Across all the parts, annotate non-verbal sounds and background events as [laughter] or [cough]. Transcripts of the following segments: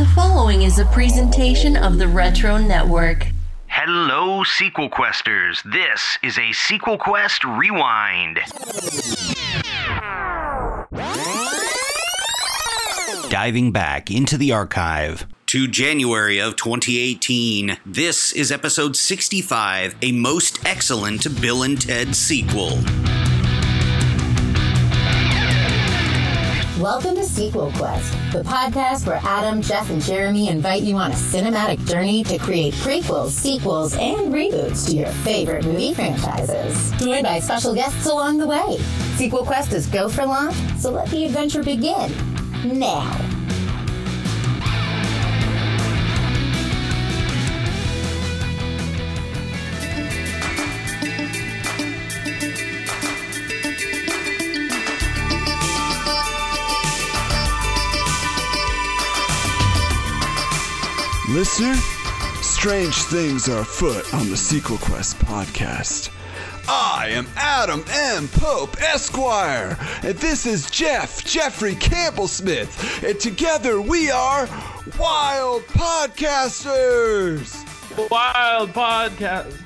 The following is a presentation of the Retro Network. Hello, sequel questers. This is a sequel quest rewind. Diving back into the archive to January of 2018. This is episode 65, a most excellent Bill and Ted sequel. Welcome to Sequel Quest, the podcast where Adam, Jeff, and Jeremy invite you on a cinematic journey to create prequels, sequels, and reboots to your favorite movie franchises. Joined by special guests along the way. Sequel Quest is go for launch, so let the adventure begin now. Listener, strange things are afoot on the Sequel Quest podcast. I am Adam M. Pope, Esquire, and this is Jeff Jeffrey Campbell Smith, and together we are Wild Podcasters. Wild podcast.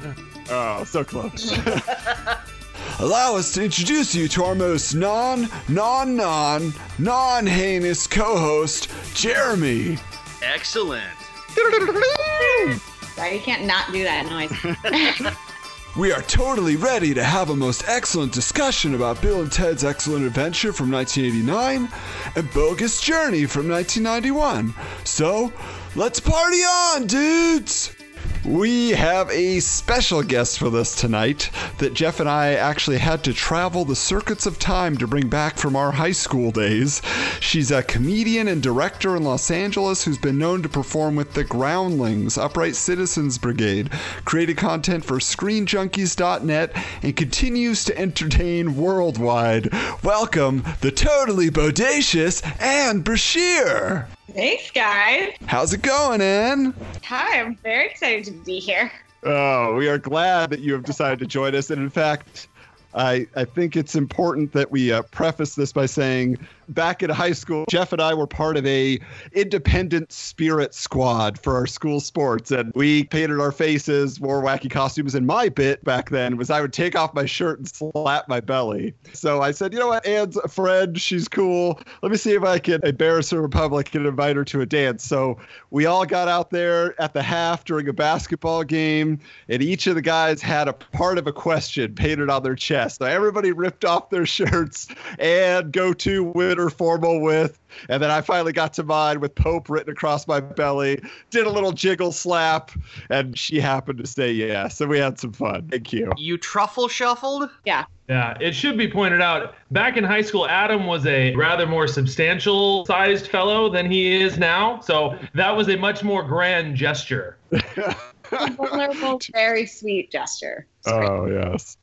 Oh, so close. [laughs] Allow us to introduce you to our most non, non, non, non heinous co host, Jeremy. Excellent. You can't not do that noise. [laughs] We are totally ready to have a most excellent discussion about Bill and Ted's Excellent Adventure from 1989 and Bogus Journey from 1991. So, let's party on, dudes! We have a special guest with us tonight that Jeff and I actually had to travel the circuits of time to bring back from our high school days. She's a comedian and director in Los Angeles who's been known to perform with the Groundlings, Upright Citizens Brigade, created content for ScreenJunkies.net, and continues to entertain worldwide. Welcome, the totally bodacious Anne Brashear. Thanks, guys. How's it going, Anne? Hi, I'm very excited to be here. Oh, we are glad that you have decided to join us. And in fact, I, I think it's important that we uh, preface this by saying back in high school, Jeff and I were part of a independent spirit squad for our school sports, and we painted our faces, wore wacky costumes. And my bit back then was I would take off my shirt and slap my belly. So I said, you know what, Anne's a friend, she's cool. Let me see if I can embarrass her in public and invite her to a dance. So we all got out there at the half during a basketball game, and each of the guys had a part of a question painted on their chest. So everybody ripped off their [laughs] shirts and go to winner formal with. And then I finally got to mine with Pope written across my belly, did a little jiggle slap, and she happened to say yes. So we had some fun. Thank you. You truffle shuffled? Yeah. Yeah, it should be pointed out. Back in high school, Adam was a rather more substantial sized fellow than he is now. So that was a much more grand gesture. [laughs] A vulnerable, [laughs] very sweet gesture. It's great. Oh, yes.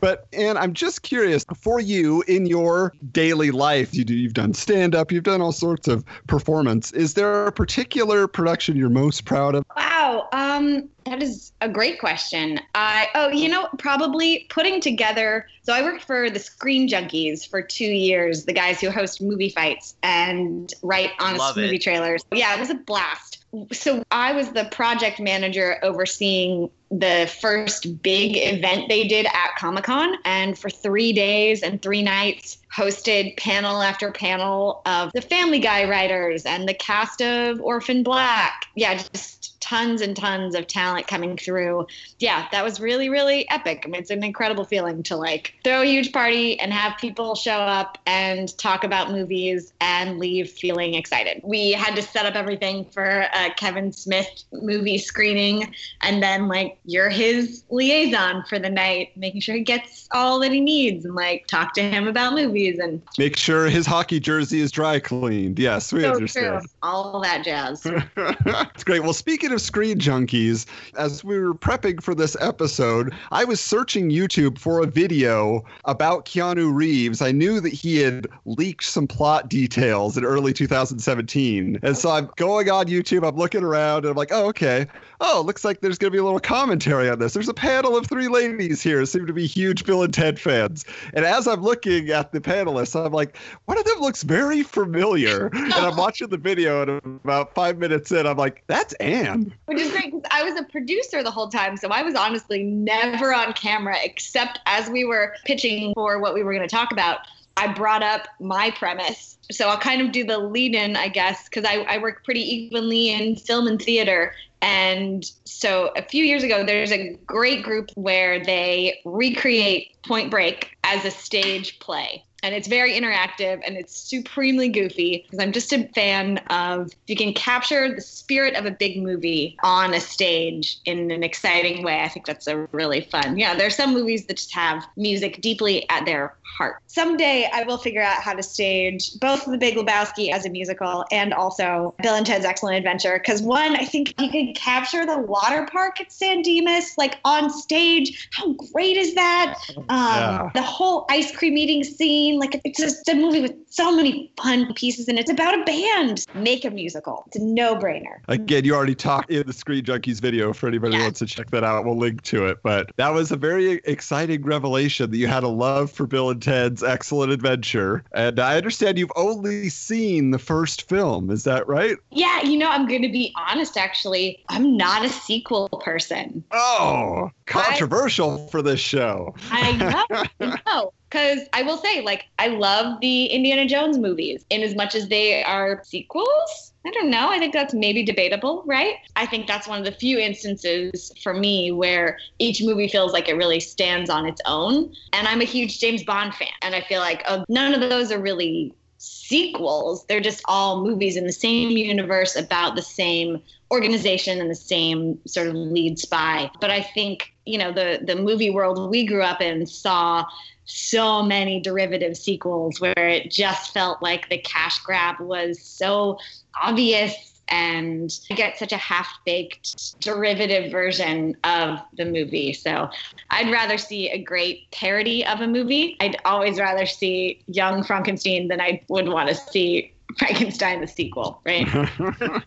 But and I'm just curious for you in your daily life, you do, you've done stand up, you've done all sorts of performance. Is there a particular production you're most proud of? Wow. Um, that is a great question. I oh, you know, probably putting together. So I worked for the Screen Junkies for two years, the guys who host movie fights and write honest Love it. movie trailers. Yeah, it was a blast. So I was the project manager overseeing the first big event they did at Comic Con, and for three days and three nights, hosted panel after panel of the Family Guy writers and the cast of Orphan Black. Yeah, just tons and tons of talent coming through. Yeah, that was really, really epic. I mean, it's an incredible feeling to like throw a huge party and have people show up and talk about movies and leave feeling excited. We had to set up everything for a Kevin Smith movie screening, and then like you're his liaison for the night, making sure he gets all that he needs and like talk to him about movies and Make sure his hockey jersey is dry cleaned. Yes, we so understand. true. All that jazz. [laughs] it's great. Well, speaking of screen junkies, as we were prepping for this episode, I was searching YouTube for a video about Keanu Reeves. I knew that he had leaked some plot details in early 2017. And so I'm going on YouTube, I'm looking around, and I'm like, oh, okay. Oh, looks like there's going to be a little commentary on this. There's a panel of three ladies here who seem to be huge Bill and Ted fans. And as I'm looking at the panelists, I'm like, one of them looks very familiar. [laughs] and I'm watching the video, and about five minutes in, I'm like, that's Anne. Which is great because I was a producer the whole time. So I was honestly never on camera except as we were pitching for what we were going to talk about. I brought up my premise. So I'll kind of do the lead in, I guess, because I, I work pretty evenly in film and theater. And so a few years ago, there's a great group where they recreate Point Break as a stage play and it's very interactive and it's supremely goofy because I'm just a fan of you can capture the spirit of a big movie on a stage in an exciting way. I think that's a really fun. Yeah, there are some movies that just have music deeply at their heart. Someday I will figure out how to stage both The Big Lebowski as a musical and also Bill and Ted's Excellent Adventure because one, I think you can capture the water park at San Dimas like on stage. How great is that? Um, yeah. The whole ice cream eating scene like it's just a movie with so many fun pieces, and it's about a band. Make a musical. It's a no-brainer. Again, you already talked in the Screen Junkies video. For anybody yeah. who wants to check that out, we'll link to it. But that was a very exciting revelation that you had a love for Bill and Ted's Excellent Adventure, and I understand you've only seen the first film. Is that right? Yeah, you know, I'm going to be honest. Actually, I'm not a sequel person. Oh, controversial I, for this show. I know. I [laughs] know. Because I will say, like, I love the Indiana Jones movies in as much as they are sequels. I don't know. I think that's maybe debatable, right? I think that's one of the few instances for me where each movie feels like it really stands on its own. And I'm a huge James Bond fan. And I feel like oh, none of those are really sequels. They're just all movies in the same universe about the same organization and the same sort of lead spy. But I think, you know, the the movie world we grew up in saw so many derivative sequels where it just felt like the cash grab was so obvious and get such a half-baked derivative version of the movie. So I'd rather see a great parody of a movie. I'd always rather see Young Frankenstein than I would want to see Frankenstein the sequel, right?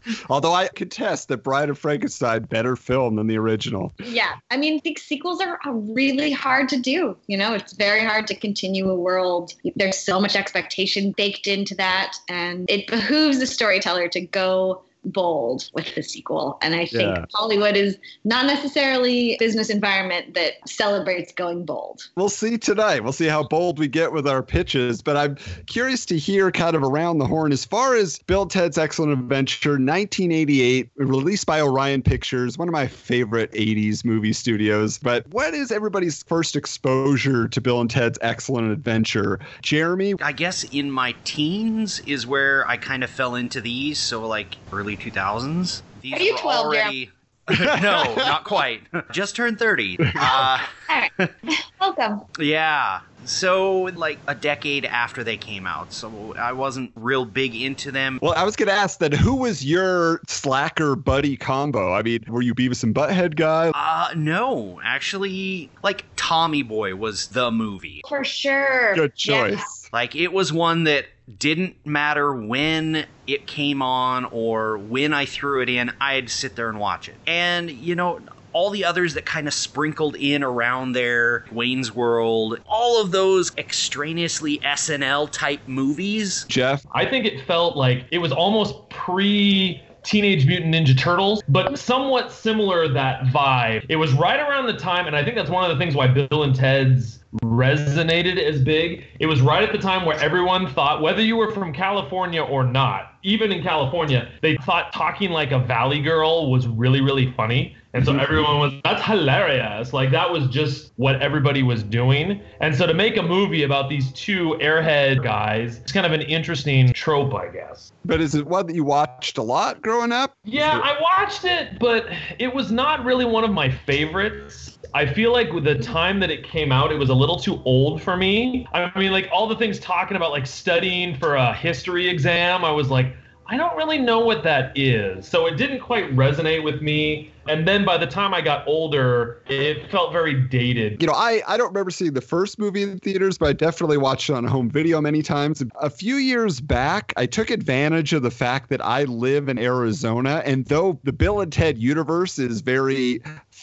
[laughs] Although I contest that Bride of Frankenstein better film than the original. Yeah, I mean, I think sequels are really hard to do. You know, it's very hard to continue a world. There's so much expectation baked into that, and it behooves the storyteller to go bold with the sequel. And I think yeah. Hollywood is not necessarily a business environment that celebrates going bold. We'll see tonight. We'll see how bold we get with our pitches. But I'm curious to hear kind of around the horn as far as Bill Ted's Excellent Adventure, 1988, released by Orion Pictures, one of my favorite 80s movie studios. But what is everybody's first exposure to Bill and Ted's Excellent Adventure? Jeremy? I guess in my teens is where I kind of fell into these. So like early early 2000s. These Are you 12 already... [laughs] no, not quite. Just turned 30. [laughs] Uh, All right. Welcome. Yeah. So, like a decade after they came out. So, I wasn't real big into them. Well, I was going to ask then, who was your slacker buddy combo? I mean, were you Beavis and Butthead guy? Uh, no. Actually, like Tommy Boy was the movie. For sure. Good choice. Yeah. Like, it was one that didn't matter when it came on or when I threw it in, I'd sit there and watch it. And, you know, all the others that kind of sprinkled in around there, Wayne's World, all of those extraneously SNL type movies. Jeff? I think it felt like it was almost pre Teenage Mutant Ninja Turtles, but somewhat similar that vibe. It was right around the time, and I think that's one of the things why Bill and Ted's resonated as big. It was right at the time where everyone thought, whether you were from California or not, even in California, they thought talking like a valley girl was really, really funny. And so mm-hmm. everyone was, that's hilarious. Like that was just what everybody was doing. And so to make a movie about these two airhead guys, it's kind of an interesting trope, I guess. But is it one that you watched a lot growing up? Yeah, I watched it, but it was not really one of my favorites. I feel like with the mm-hmm. time that it came out, it was a little too old for me. I mean, like all the things talking about like studying for a history exam, I was like, I don't really know what that is. So it didn't quite resonate with me. And then by the time I got older, it felt very dated. You know, I, I don't remember seeing the first movie in theaters, but I definitely watched it on home video many times. A few years back, I took advantage of the fact that I live in Arizona. And though the Bill and Ted universe is very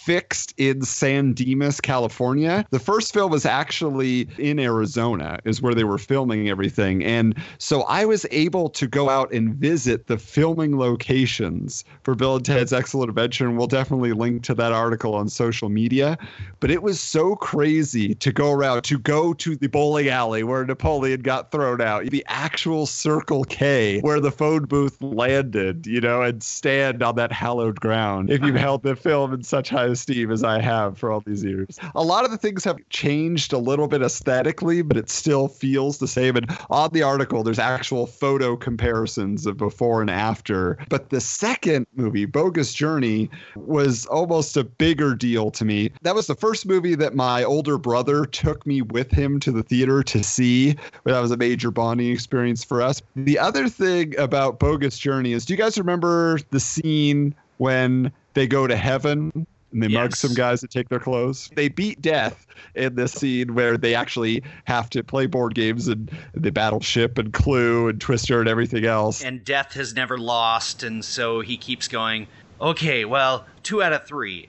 fixed in San Dimas, California. The first film was actually in Arizona, is where they were filming everything. And so I was able to go out and visit the filming locations for Bill and Ted's Excellent Adventure. And we'll definitely link to that article on social media. But it was so crazy to go around, to go to the bowling alley where Napoleon got thrown out, the actual Circle K where the phone booth landed, you know, and stand on that hallowed ground. If you've [laughs] held the film in such high esteem as I have for all these years. A lot of the things have changed a little bit aesthetically, but it still feels the same. And on the article, there's actual photo comparisons of before and after. But the second movie, Bogus Journey, was almost a bigger deal to me. That was the first movie that my older brother took me with him to the theater to see. That was a major bonding experience for us. The other thing about Bogus Journey is do you guys remember the scene when they go to heaven and they yes. mug some guys to take their clothes. They beat death in this scene where they actually have to play board games and, the battleship and Clue and Twister and everything else. And death has never lost, and so he keeps going. Okay, well, two out of three,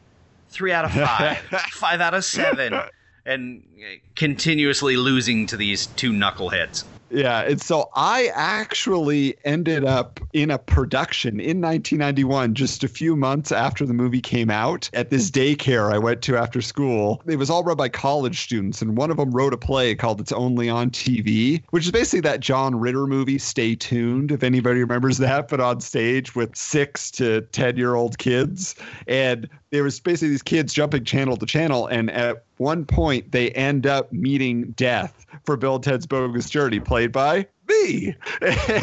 three out of [laughs] five, five out of seven, [laughs] and continuously losing to these two knuckleheads. Yeah, and so I actually ended up in a production in 1991, just a few months after the movie came out, at this daycare I went to after school. It was all run by college students, and one of them wrote a play called It's Only on TV, which is basically that John Ritter movie, Stay Tuned, if anybody remembers that, but on stage with six to 10 year old kids. And there was basically these kids jumping channel to channel, and at one point they end up meeting death for Bill Ted's Bogus Journey, played by [laughs]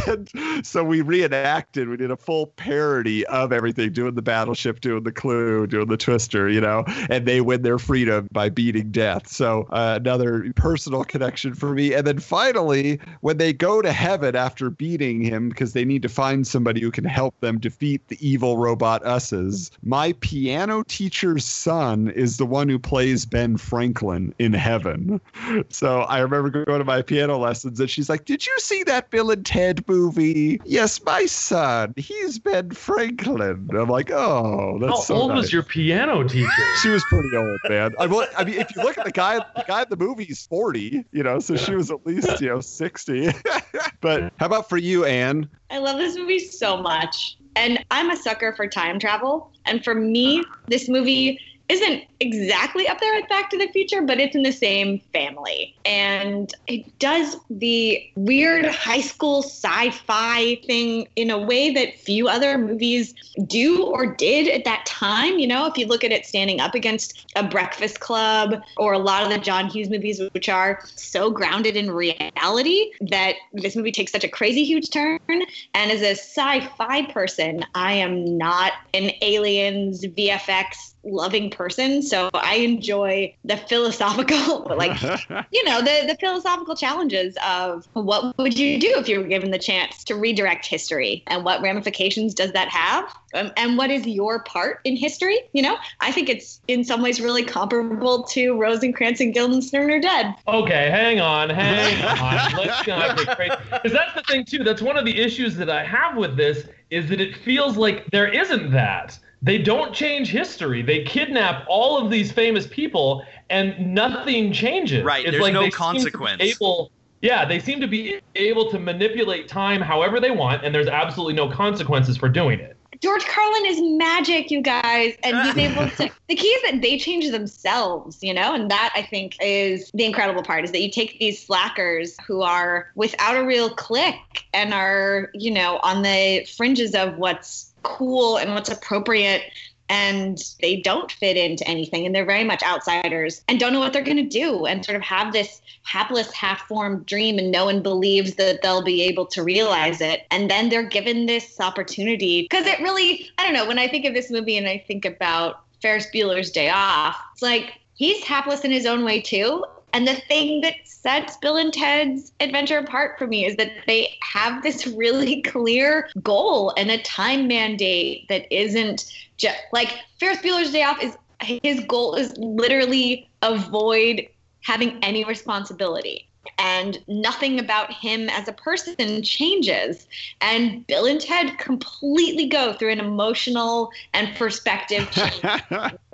And so we reenacted, we did a full parody of everything, doing the battleship, doing the clue, doing the twister, you know, and they win their freedom by beating death. So uh, another personal connection for me. And then finally, when they go to heaven after beating him, because they need to find somebody who can help them defeat the evil robot us's, my piano teacher's son is the one who plays Ben Franklin in heaven. [laughs] So I remember going to my piano lessons and she's like, Did you see that Bill and Ted movie? Yes, my son. He's Ben Franklin. I'm like, oh, that's How so old nice. was your piano teacher? She was pretty old, man. I, mean, I mean, if you look at the guy, the guy in the movie is 40, you know, so she was at least, you know, 60. [laughs] but how about for you, Anne? I love this movie so much. And I'm a sucker for time travel. And for me, this movie isn't exactly up there with Back to the Future, but it's in the same family. And it does the weird high school sci fi thing in a way that few other movies do or did at that time. You know, if you look at it standing up against a Breakfast Club or a lot of the John Hughes movies, which are so grounded in reality that this movie takes such a crazy huge turn. And as a sci fi person, I am not an aliens VFX loving person so i enjoy the philosophical [laughs] like [laughs] you know the the philosophical challenges of what would you do if you were given the chance to redirect history? And what ramifications does that have? Um, and what is your part in history? You know i think it's in some ways really comparable to rosencrantz and guildenstern are dead. Okay hang on hang [laughs] on. Let's not get crazy because that's the thing too that's one of the issues that i have with this is that it feels like there isn't that they don't change history. They kidnap all of these famous people, and nothing changes. Right. It's there's like no consequence. Able, yeah, they seem to be able to manipulate time however they want, and there's absolutely no consequences for doing it. George Carlin is magic, you guys, and he's [laughs] able to. The key is that they change themselves, you know, and that I think is the incredible part is that you take these slackers who are without a real click and are, you know, on the fringes of what's cool and what's appropriate and they don't fit into anything and they're very much outsiders and don't know what they're going to do and sort of have this hapless half-formed dream and no one believes that they'll be able to realize it and then they're given this opportunity. Because it really i don't know when i think of this movie and i think about ferris bueller's day off it's like he's hapless in his own way too And the thing that sets Bill and Ted's Adventure apart for me is that they have this [laughs] really clear goal and a time mandate that isn't just like Ferris Bueller's Day Off is his goal is literally avoid having any responsibility and nothing about him as a person changes. And Bill and Ted completely go through an emotional and perspective [laughs] change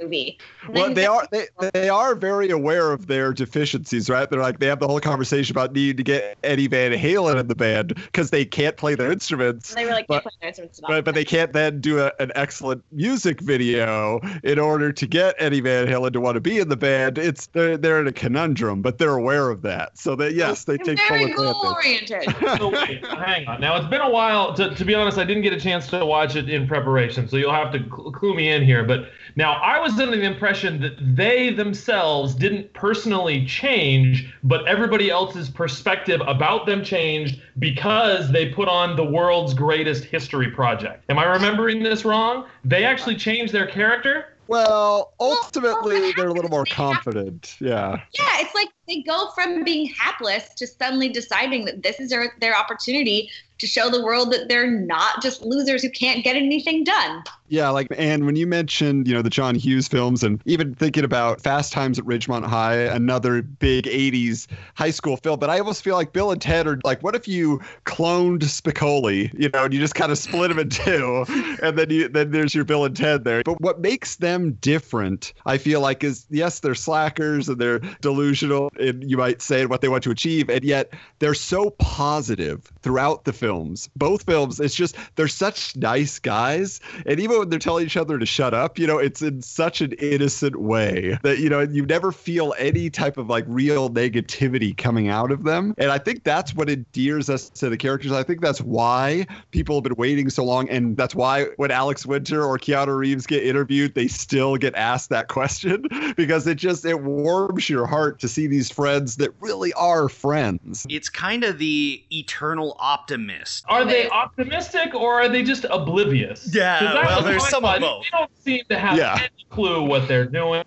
movie. well, they are they, they are very aware of their deficiencies, right? They're like they have the whole conversation about needing to get Eddie Van Halen in the band because they can't play their instruments. They really but, can't play their instruments. But, but they can't then do a, an excellent music video in order to get Eddie Van Halen to want to be in the band. It's they're they're in a conundrum, but they're aware of that. So that yes, they take full very advantage. goal oriented. [laughs] so wait, hang on. Now it's been a while. To, to be honest, I didn't get a chance to watch it in preparation, so you'll have to cl- clue me in here. But now I was under the impression that they themselves didn't personally change, but everybody else's perspective about them changed because they put on the world's greatest history project. Am I remembering this wrong? They actually changed their character. Well, ultimately, they're a little more confident. Yeah. Yeah, it's like they go from being hapless to suddenly deciding that this is their, their opportunity to show the world that they're not just losers who can't get anything done. Yeah, like and when you mentioned, you know, the John Hughes films and even thinking about Fast Times at Ridgemont High, another big 80s high school film, but I almost feel like Bill and Ted are like what if you cloned Spicoli, you know, and you just kind of split them in two and then you then there's your Bill and Ted there. But what makes them different, I feel like is yes, they're slackers and they're delusional and you might say what they want to achieve and yet they're so positive throughout the films. Both films, it's just they're such nice guys and even when they're telling each other to shut up, you know, it's in such an innocent way that, you know, you never feel any type of like real negativity coming out of them. And I think that's what endears us to the characters. I think that's why people have been waiting so long. And that's why when Alex Winter or Keanu Reeves get interviewed, they still get asked that question [laughs] because it just, it warms your heart to see these friends that really are friends. It's kind of the eternal optimist. Are they optimistic or are they just oblivious? Yeah, well, there's some of both. They don't seem to have Yeah. any clue what they're doing.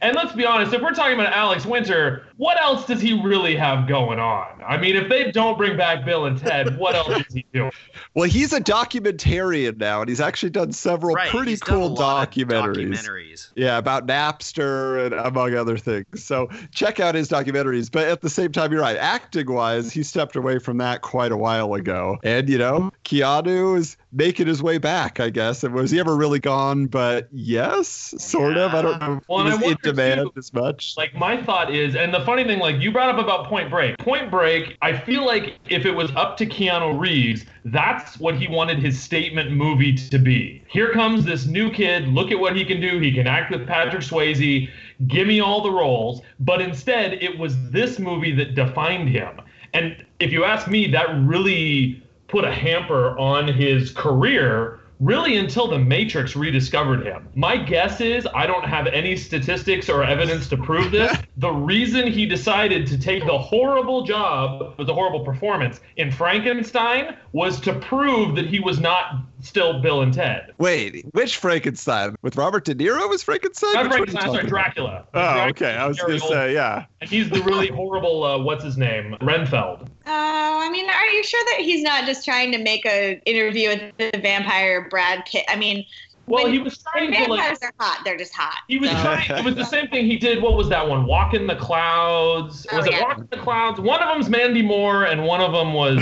And let's be honest, if we're talking about Alex Winter, what else does he really have going on? I mean, if they don't bring back Bill and Ted, what else is he doing? [laughs] Well, he's a documentarian now, and he's actually done several right, pretty he's done a cool lot of documentaries. documentaries. Yeah, about Napster and among other things. So check out his documentaries. But at the same time, you're right. Acting wise, he stepped away from that quite a while ago. And, you know, Keanu is making his way back, I guess. And was he ever really gone? But yes, sort of. I don't know Well, he and I was in demand too, as much. Like my thought is, and the funny thing, like you brought up about Point Break. Point Break, I feel like if it was up to Keanu Reeves, that's what he wanted his statement movie to be. Here comes this new kid. Look at what he can do. He can act with Patrick Swayze. Give me all the roles. But instead, it was this movie that defined him. And if you ask me, that really put a hamper on his career really until the Matrix rediscovered him. My guess is I don't have any statistics or evidence to prove this. [laughs] the reason he decided to take the horrible job with the horrible performance in Frankenstein was to prove that he was not still Bill and Ted. Wait, which Frankenstein? With Robert De Niro was Frankenstein? Not Which one are you Frankenstein, sorry, talking Dracula. Oh, Dracula okay. I was Gary going to say, yeah. And he's the really horrible, uh, what's his name? Renfield. Uh, I mean, are you sure that he's not just trying to make a interview with the vampire Brad Pitt? I mean, Well, when- he was trying when to like vampires are hot. They're just hot. He was So- trying. It was the same thing he did. What was that one? Walk in the Clouds. Oh, Was it. Walk in the Clouds? One of them's Mandy Moore, and one of them was.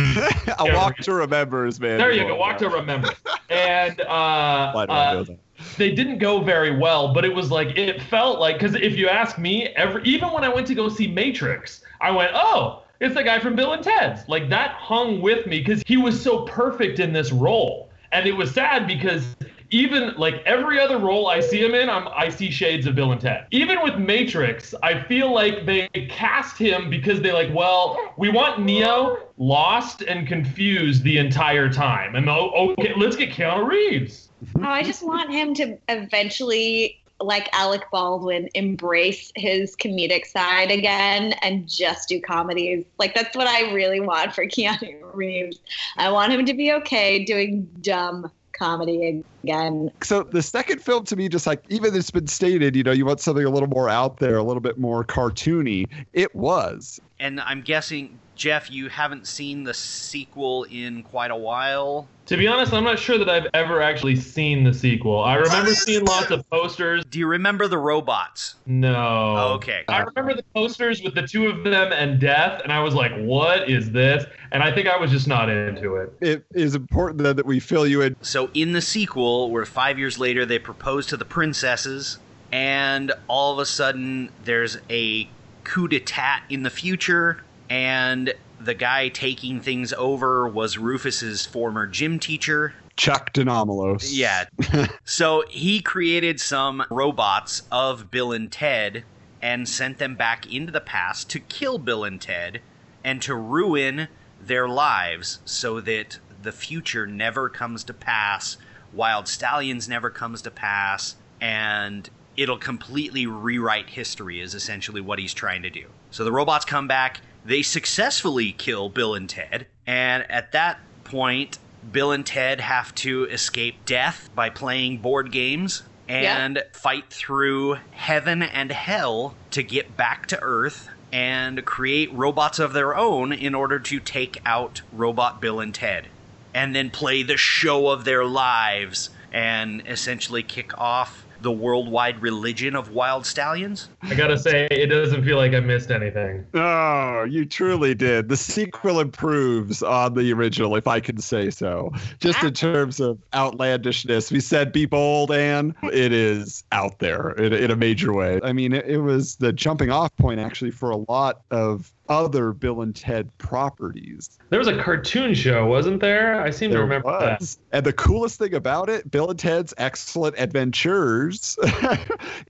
[laughs] A Walk to Remember is man. there you go. Walk to Remember. And uh, Why do I know uh, that? they didn't go very well, but it was like it felt like because if you ask me, every even when I went to go see Matrix, I went, oh. It's the guy from Bill and Ted's. Like that hung with me because he was so perfect in this role. And it was sad because even like every other role I see him in, I'm, I see shades of Bill and Ted. Even with Matrix, I feel like they cast him because they like, well, we want Neo lost and confused the entire time. And oh, okay, let's get Keanu Reeves. Oh, I just want him to eventually, like Alec Baldwin, embrace his comedic side again and just do comedies. Like that's what I really want for [laughs] Keanu Reeves. I want him to be okay doing dumb comedy again. So the second film to me, just like even it's been stated, you know, you want something a little more out there, a little bit more cartoony. It was. And I'm guessing, Jeff, you haven't seen the sequel in quite a while. To be honest, I'm not sure that I've ever actually seen the sequel. I remember seeing lots of posters. Do you remember the robots? No. Okay. I remember the posters with the two of them and death, and I was like, what is this? And I think I was just not into it. It is important then that we fill you in. So in the sequel, where five years later they propose to the princesses, and all of a sudden there's a coup d'etat in the future, and the guy taking things over was Rufus's former gym teacher. Chuck De Nomolos. Yeah. [laughs] so he created some robots of Bill and Ted and sent them back into the past to kill Bill and Ted and to ruin their lives so that the future never comes to pass, Wild Stallions never comes to pass, and it'll completely rewrite history, is essentially what he's trying to do. So the robots come back, they successfully kill Bill and Ted, and at that point, Bill and Ted have to escape death by playing board games and fight through heaven and hell to get back to Earth and create robots of their own in order to take out Robot Bill and Ted. And then play the show of their lives and essentially kick off the worldwide religion of wild stallions. I gotta say, it doesn't feel like I missed anything. Oh, you truly did. The sequel improves on the original, if I can say so. Just in ah. terms of outlandishness, we said be bold, and it is out there in, in a major way. I mean, it, it was the jumping off point actually for a lot of other Bill and Ted properties. There was a cartoon show, wasn't there? I seem to remember that. And the coolest thing about it, Bill and Ted's Excellent Adventures, [laughs]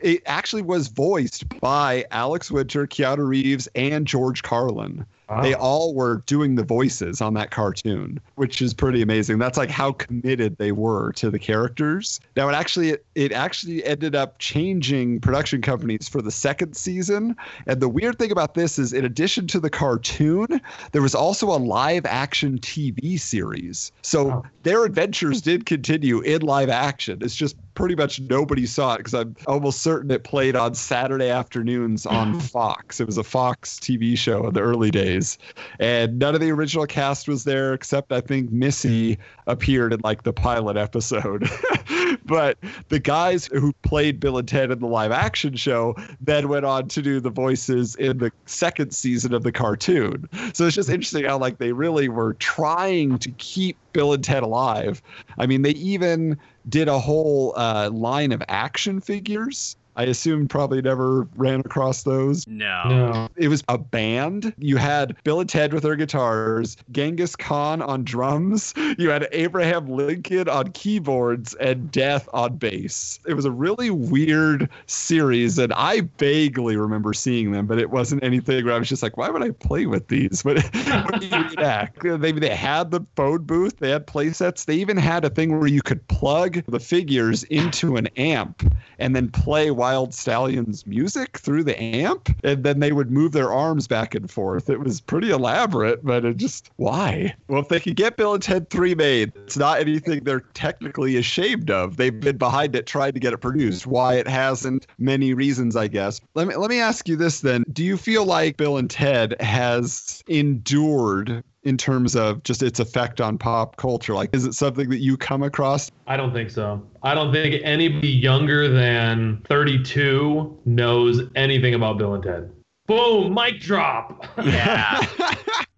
it actually was voiced by Alex Winter, Keanu Reeves, and George Carlin. Wow. They all were doing the voices on that cartoon, which is pretty amazing. That's like how committed they were to the characters. Now it actually it, actually ended up changing production companies for the second season. And the weird thing about this is in addition to the cartoon, there was also a live action TV series. So Wow. their adventures did continue in live action. It's just pretty much nobody saw it because I'm almost certain it played on Saturday afternoons on [laughs] Fox. It was a Fox TV show in the early days. And none of the original cast was there except I think Missy appeared in like the pilot episode. [laughs] but the guys who played Bill and Ted in the live action show then went on to do the voices in the second season of the cartoon. So it's just interesting how like they really were trying to keep Bill and Ted alive. I mean, they even did a whole uh, line of action figures. I assume probably never ran across those. No. No. It was a band. You had Bill and Ted with their guitars, Genghis Khan on drums, you had Abraham Lincoln on keyboards, and Death on bass. It was a really weird series, and I vaguely remember seeing them, but it wasn't anything where I was just like, why would I play with these? [laughs] But what do you react? Maybe they had the phone booth, they had play sets, they even had a thing where you could plug the figures into an amp and then play Wild Stallions music through the amp, and then they would move their arms back and forth. It was pretty elaborate, but it just why? Well, if they could get Bill and Ted 3 made, it's not anything they're technically ashamed of. They've been behind it trying to get it produced. Why it hasn't, many reasons, I guess. Let me let me ask you this then. Do you feel like Bill and Ted has endured in terms of just its effect on pop culture? Like, is it something that you come across? I don't think so. I don't think anybody younger than 32 knows anything about Bill and Ted. Boom, mic drop. [laughs] Yeah.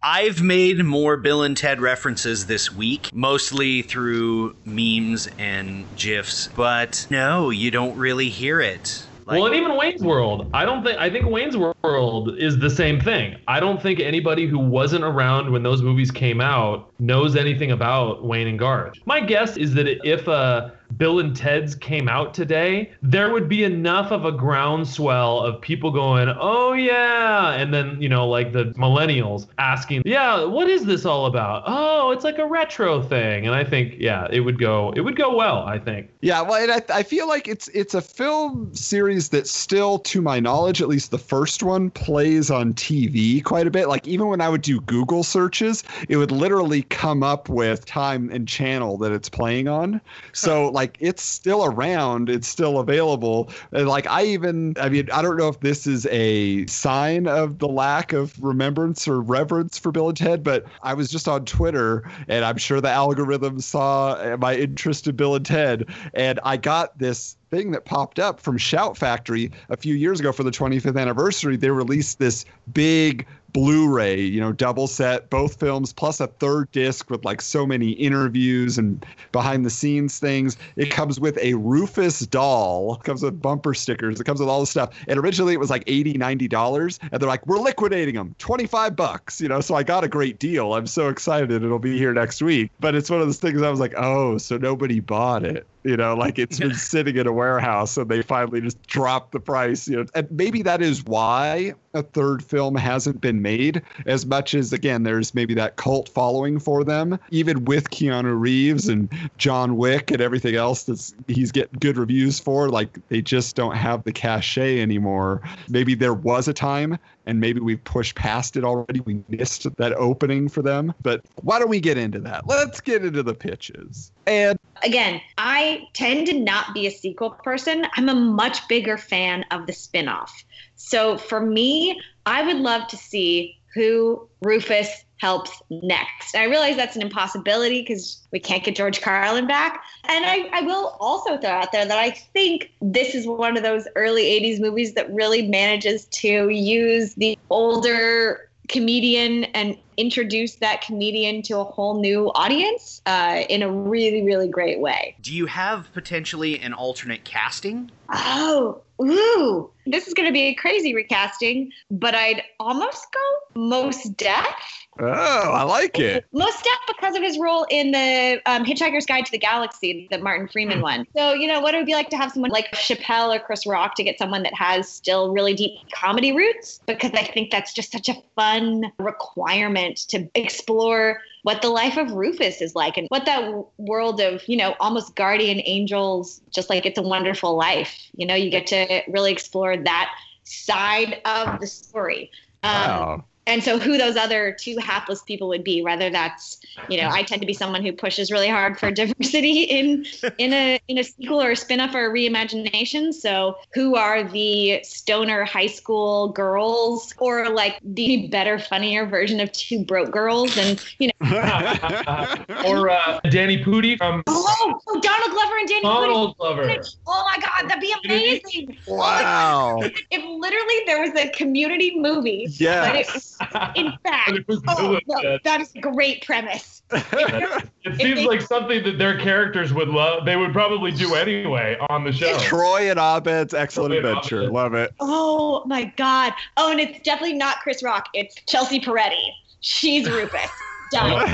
I've made more Bill and Ted references this week, mostly through memes and GIFs, but no, you don't really hear it. Like, well, and even Wayne's World. I don't think I think Wayne's World is the same thing. I don't think anybody who wasn't around when those movies came out knows anything about Wayne and Garth. My guess is that if a Bill and Ted's came out today, there would be enough of a groundswell of people going, "Oh yeah," and then you know, like the millennials asking, "Yeah, what is this all about?" Oh, it's like a retro thing, and I think, yeah, it would go, it would go well. I think. Yeah, well, and I, I feel like it's it's a film series that still, to my knowledge, at least the first one, plays on TV quite a bit. Like even when I would do Google searches, it would literally come up with time and channel that it's playing on. So [laughs] like it's still around, it's still available. And like I even, I mean, I don't know if this is a sign of the lack of remembrance or reverence for Bill and Ted, but I was just on Twitter, and I'm sure the algorithm saw my interest in Bill and Ted, and I got this thing that popped up from Shout Factory a few years ago for the 25th anniversary. They released this big Blu-ray, you know, double set, both films, plus a third disc with like so many interviews and behind the scenes things. It comes with a Rufus doll, it comes with bumper stickers, it comes with all the stuff. And originally it was like 80 $90. And they're like, we're liquidating them, 25 bucks, you know. So I got a great deal. I'm so excited it'll be here next week. But it's one of those things I was like, oh, so nobody bought it. You know, like it's been sitting in a warehouse and they finally just dropped the price. You know, and maybe that is why a third film hasn't been made as much as again there's maybe that cult following for them. Even with keanu reeves and john wick and everything else that's he's getting good reviews for like they just don't have the cachet anymore. Maybe there was a time and maybe we've pushed past it already. We missed that opening for them. But why don't we get into that? Let's get into the pitches. And again, I tend to not be a sequel person. I'm a much bigger fan of the spin-off. So for me, I would love to see who Rufus helps next. I realize that's an impossibility because we can't get George Carlin back. And I, I will also throw out there that I think this is one of those early 80s movies that really manages to use the older comedian and introduce that comedian to a whole new audience uh, in a really, really great way. Do you have potentially an alternate casting? Oh, ooh, this is going to be a crazy recasting, but I'd almost go Mos Def. Oh, I like it. Mos Def because of his role in the um, Hitchhiker's Guide to the Galaxy, the Martin Freeman one. So, you know, what it would be like to have someone like Chappelle or Chris Rock to get someone that has still really deep comedy roots? Because I think that's just such a fun requirement to explore what the life of Rufus is like and what that world of, you know, almost guardian angels, just like it's a wonderful life. You know, you get to really explore that side of the story. Um, wow and so who those other two hapless people would be whether that's you know i tend to be someone who pushes really hard for [laughs] diversity in in a in a sequel or a spin-off or a reimagination. So who are the stoner high school girls or like the better funnier version of two broke girls? And you know [laughs] or uh, danny pudi from oh, oh, donald glover and danny donald pudi. glover. Oh my god that'd be amazing. Wow. Oh if literally there was a community movie yes in [laughs] fact, oh, no, that is a great premise. [laughs] it seems like something that their characters would love. They would probably do anyway on the show. Troy and Abed's excellent Troy adventure. Love it. Oh my god. Oh, and it's definitely not Chris Rock. It's Chelsea Peretti. She's Rufus. [laughs] Done.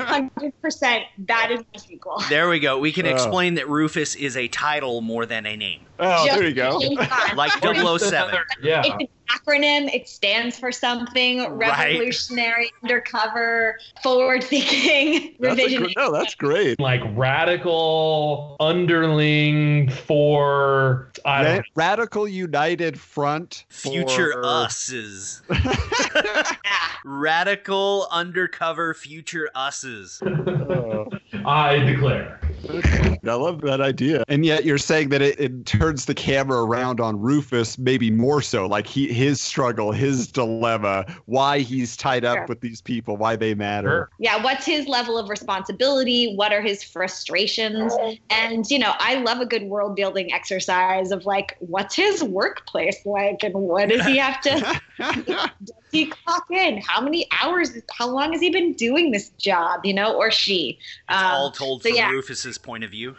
Hundred percent. That is the sequel. There we go. We can uh. explain that Rufus is a title more than a name. Oh, Just there you go. [laughs] like 007. Yeah. It's an acronym. It stands for something revolutionary, right. undercover, forward thinking, revision. No, that's great. Like radical underling for Ra- Radical United Front. Future for... us's. [laughs] Radical undercover future us's. [laughs] I declare. I love that idea. And yet you're saying that it, it, turns the camera around on Rufus maybe more so, like he his struggle, his dilemma, why he's tied up sure. with these people, why they matter. Yeah, what's his level of responsibility? What are his frustrations? And you know, I love a good world building exercise of like what's his workplace like and what does he [laughs] have to [laughs] does he clock in? How many hours how long has he been doing this job, you know, or she? It's um, all told so from yeah. Rufus's point of view.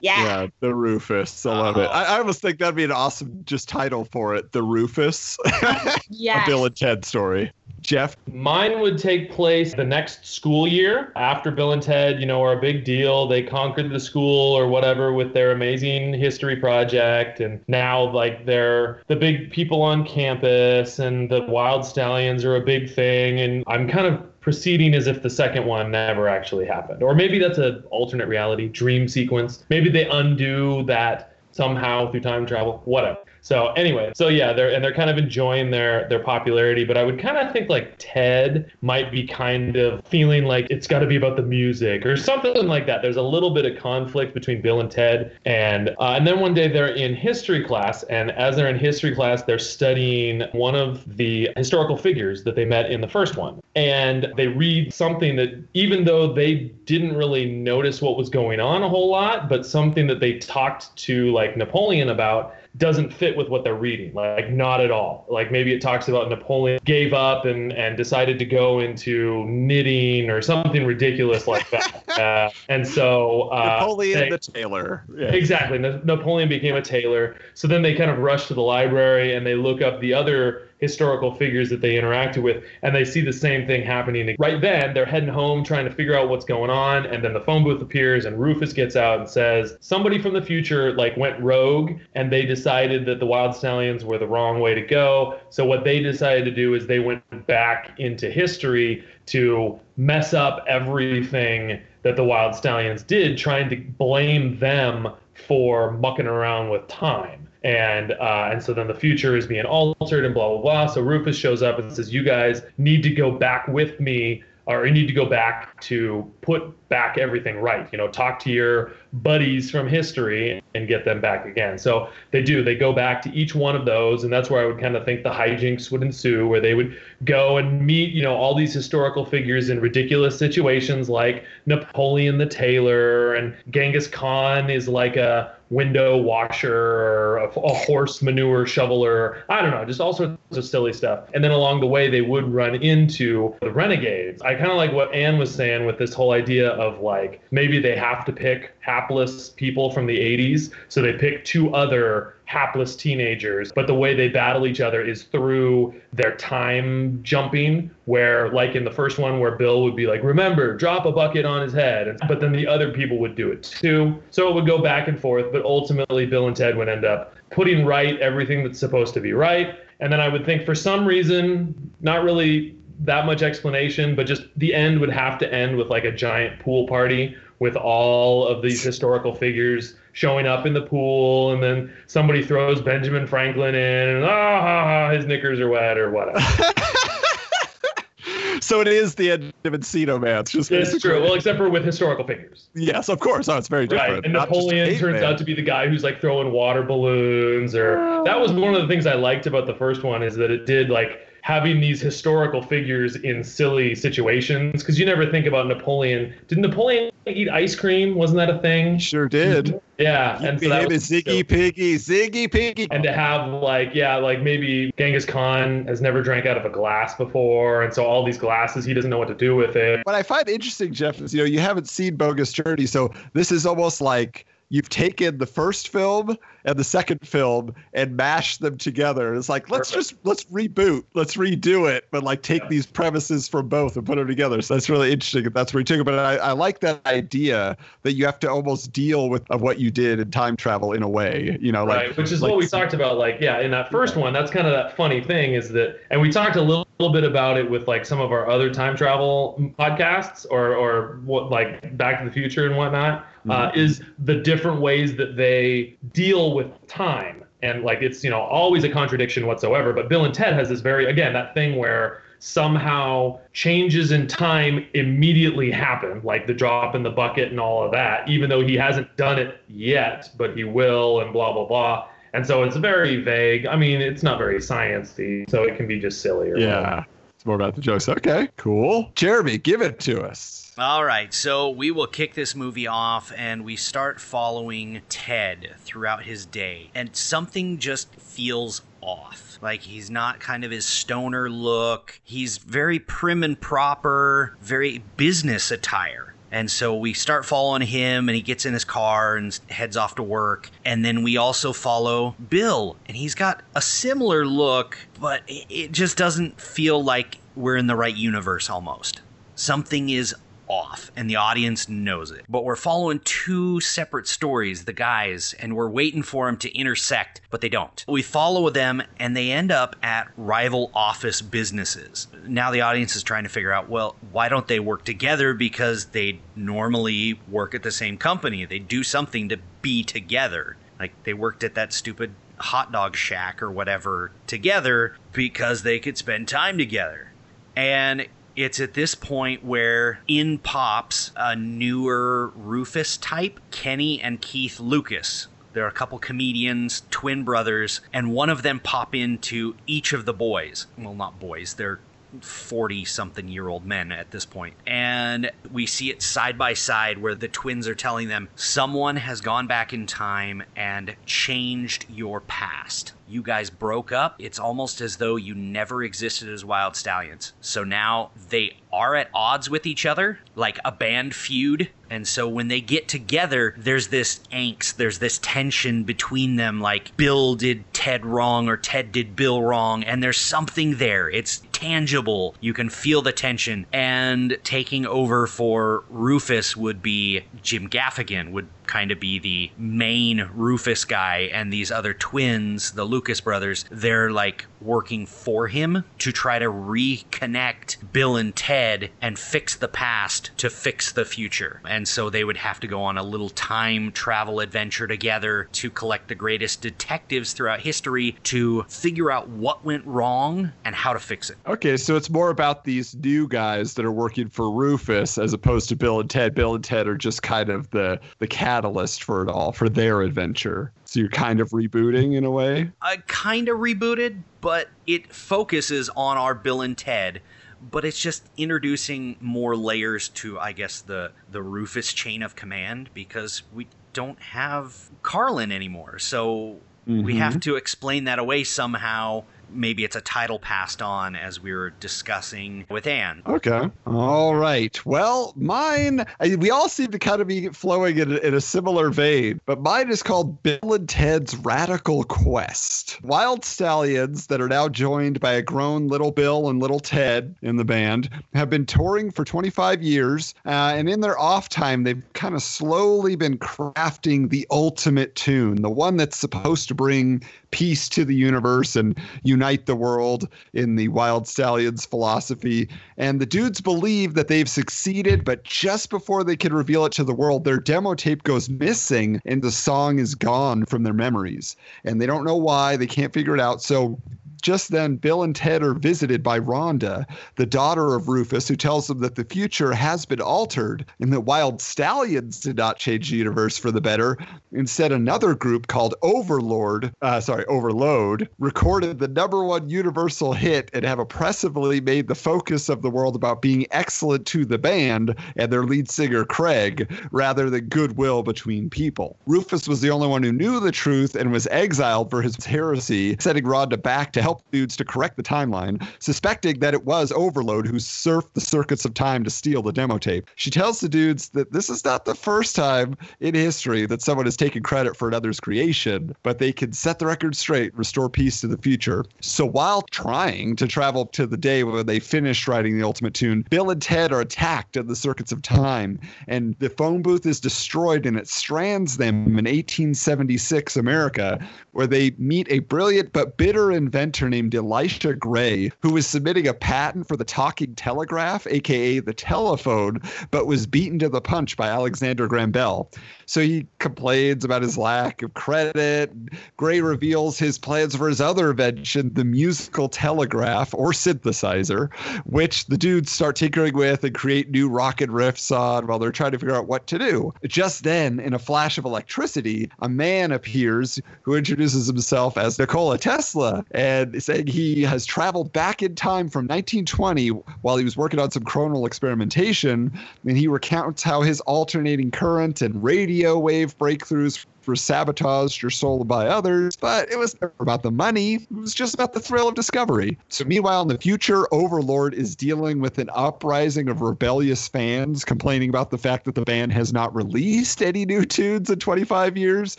Yeah. Yeah, the Rufus. I love oh. it. I, I, almost think that'd be an awesome just title for it, the Rufus. [laughs] yeah. Bill and Ted story. Jeff? Mine would take place the next school year after Bill and Ted, you know, are a big deal. They conquered the school or whatever with their amazing history project. And now, like, they're the big people on campus and the Wild Stallions are a big thing. And I'm kind of proceeding as if the second one never actually happened. Or maybe that's an alternate reality dream sequence. Maybe they undo that somehow through time travel, whatever. So anyway, so yeah, they're and they're kind of enjoying their their popularity, but I would kind of think like Ted might be kind of feeling like it's got to be about the music or something like that. There's a little bit of conflict between Bill and Ted, and uh, and then one day they're in history class, and as they're in history class, they're studying one of the historical figures that they met in the first one, and they read something that even though they didn't really notice what was going on a whole lot, but something that they talked to like Napoleon about doesn't fit with what they're reading. Like not at all. Like maybe it talks about Napoleon gave up and and decided to go into knitting or something ridiculous like that. [laughs] uh, and so uh, Napoleon they, the tailor. Yeah. Exactly. Napoleon became a tailor. So then they kind of rush to the library and they look up the other historical figures that they interacted with and they see the same thing happening right then they're heading home trying to figure out what's going on and then the phone booth appears and rufus gets out and says somebody from the future like went rogue and they decided that the wild stallions were the wrong way to go. So what they decided to do is they went back into history to mess up everything that the wild stallions did trying to blame them for mucking around with time and uh, and so then the future is being altered and blah blah blah. So Rufus shows up and says, "You guys need to go back with me, or you need to go back to put back everything right. You know, talk to your buddies from history and get them back again. So they do. They go back to each one of those, and that's where I would kind of think the hijinks would ensue, where they would go and meet, you know, all these historical figures in ridiculous situations like Napoleon the tailor and Genghis Khan is like a window washer or a, a, horse manure shoveler. I don't know, just all sorts of silly stuff. And then along the way, they would run into the renegades. I kind of like what Anne was saying with this whole idea of like maybe they have to pick hapless people from the 80s. So they pick two other hapless teenagers, but the way they battle each other is through their time jumping, where, like in the first one, where Bill would be like, remember, drop a bucket on his head. But then the other people would do it too. So it would go back and forth, but ultimately, Bill and Ted would end up putting right everything that's supposed to be right. And then I would think for some reason, not really that much explanation, but just the end would have to end with like a giant pool party with all of these historical figures showing up in the pool, and then somebody throws Benjamin Franklin in, and ah, his knickers are wet or whatever. [laughs] so it is the end of Encino Man. It's just it's true. Well, except for with historical figures. Yes, of course. Oh, it's very different. Right. And Napoleon turns man. out to be the guy who's like throwing water balloons, or that was one of the things I liked about the first one is that it did like having these historical figures in silly situations because you never think about Napoleon. Did Napoleon eat ice cream? Wasn't that a thing? Sure did. Yeah, and so that was Ziggy Piggy, Ziggy Piggy. And to have like yeah, like maybe Genghis Khan has never drank out of a glass before, and so all these glasses he doesn't know what to do with it. What I find interesting, Jeff, is you know you haven't seen Bogus Journey, so this is almost like you've taken the first film and the second film and mash them together. It's like let's Perfect. just let's reboot, let's redo it, but like take yeah. these premises from both and put them together. So that's really interesting. That's where you took it. But I, I like that idea that you have to almost deal with of what you did in time travel in a way. You know, right? Like, Which is like, what we talked about. Like, yeah, in that first one, that's kind of that funny thing is that, and we talked a little, little bit about it with like some of our other time travel podcasts or or what like Back to the Future and whatnot. Uh, mm-hmm. is the different ways that they deal with time. And like it's you know always a contradiction whatsoever. But bill and ted has this very again that thing where somehow changes in time immediately happen like the drop in the bucket and all of that even though he hasn't done it yet but he will and blah blah blah. And so it's very vague. I mean it's not very sciencey so it can be just silly yeah. whatever. it's more about the jokes. Okay cool. Jeremy give it to us all right, so we will kick this movie off and we start following Ted throughout his day. And something just feels off. Like he's not kind of his stoner look. He's very prim and proper, very business attire. And so we start following him, and he gets in his car and heads off to work. And then we also follow Bill, and he's got a similar look, but it just doesn't feel like we're in the right universe almost. Something is off and the audience knows it. But we're following two separate stories, the guys, and we're waiting for them to intersect, but they don't. We follow them and they end up at rival office businesses. Now the audience is trying to figure out, well, why don't they work together? Because they normally work at the same company. They do something to be together. Like they worked at that stupid hot dog shack or whatever together because they could spend time together. And it's at this point where in pops a newer Rufus type, Kenny and Keith Lucas. There are a couple comedians, twin brothers, and one of them pop into each of the boys. Well, not boys, they're 40 something year old men at this point. And we see it side by side where the twins are telling them someone has gone back in time and changed your past. You guys broke up. It's almost as though you never existed as Wild Stallions. So now they are at odds with each other, like a band feud. And so when they get together, there's this angst, there's this tension between them like Bill did Ted wrong or Ted did Bill wrong. And there's something there. It's tangible. You can feel the tension. And taking over for Rufus would be Jim Gaffigan, would kind of be the main Rufus guy, and these other twins, the Lucas brothers, they're like working for him to try to reconnect Bill and Ted and fix the past to fix the future. And so they would have to go on a little time travel adventure together to collect the greatest detectives throughout history to figure out what went wrong and how to fix it. Okay, so it's more about these new guys that are working for Rufus as opposed to Bill and Ted. Bill and Ted are just kind of the the catalyst for it all, for their adventure. So you're kind of rebooting in a way. I kind of rebooted, but it focuses on our Bill and Ted. But it's just introducing more layers to, I guess, the the Rufus chain of command because we don't have Carlin anymore. So we mm-hmm. have to explain that away somehow. Maybe it's a title passed on as we were discussing with Anne. Okay. All right. Well, mine, we all seem to kind of be flowing in, a- in a similar vein, but mine is called Bill and Ted's Radical Quest. Wild stallions that are now joined by a grown little Bill and little Ted in the band have been touring for 25 years. Uh, and in their off time, they've kind of slowly been crafting the ultimate tune, the one that's supposed to bring peace to the universe and unite the world in the Wild Stallions philosophy. And the dudes believe that they've succeeded, but just before they can reveal it to the world, their demo tape goes missing and the song is gone from their memories. And they don't know why, they can't figure it out. So just then, Bill and Ted are visited by Rhonda, the daughter of Rufus, who tells them that the future has been altered and that Wild Stallions did not change the universe for the better. Instead, another group called Overlord, uh, sorry, Overload, recorded the number one universal hit and have oppressively made the focus of the world about being excellent to the band and their lead singer, Craig, rather than goodwill between people. Rufus was the only one who knew the truth and was exiled for his heresy, sending Rhonda back to help dudes to correct the timeline, suspecting that it was Overload who surfed the circuits of time to steal the demo tape. She tells the dudes that this is not the first time in history that someone has taken credit for another's creation, but they can set the record straight, restore peace to the future. So while trying to travel to the day when they finished writing the ultimate tune, Bill and Ted are attacked at the circuits of time, and the phone booth is destroyed and it strands them in 1876 America, where they meet a brilliant but bitter inventor named Elisha Gray, who was submitting a patent for the talking telegraph, aka the telephone, but was beaten to the punch by Alexander Graham Bell. So he complains about his lack of credit. Gray reveals his plans for his other invention, the musical telegraph or synthesizer, which the dudes start tinkering with and create new rocket riffs on while they're trying to figure out what to do. Just then, in a flash of electricity, a man appears who introduces himself as Nikola Tesla and saying he has traveled back in time from 1920 while he was working on some chronal experimentation. And he recounts how his alternating current and radio wave breakthroughs were sabotaged or sold by others, but it was never about the money. It was just about the thrill of discovery. So, meanwhile, in the future, Overlord is dealing with an uprising of rebellious fans complaining about the fact that the band has not released any new tunes in 25 years.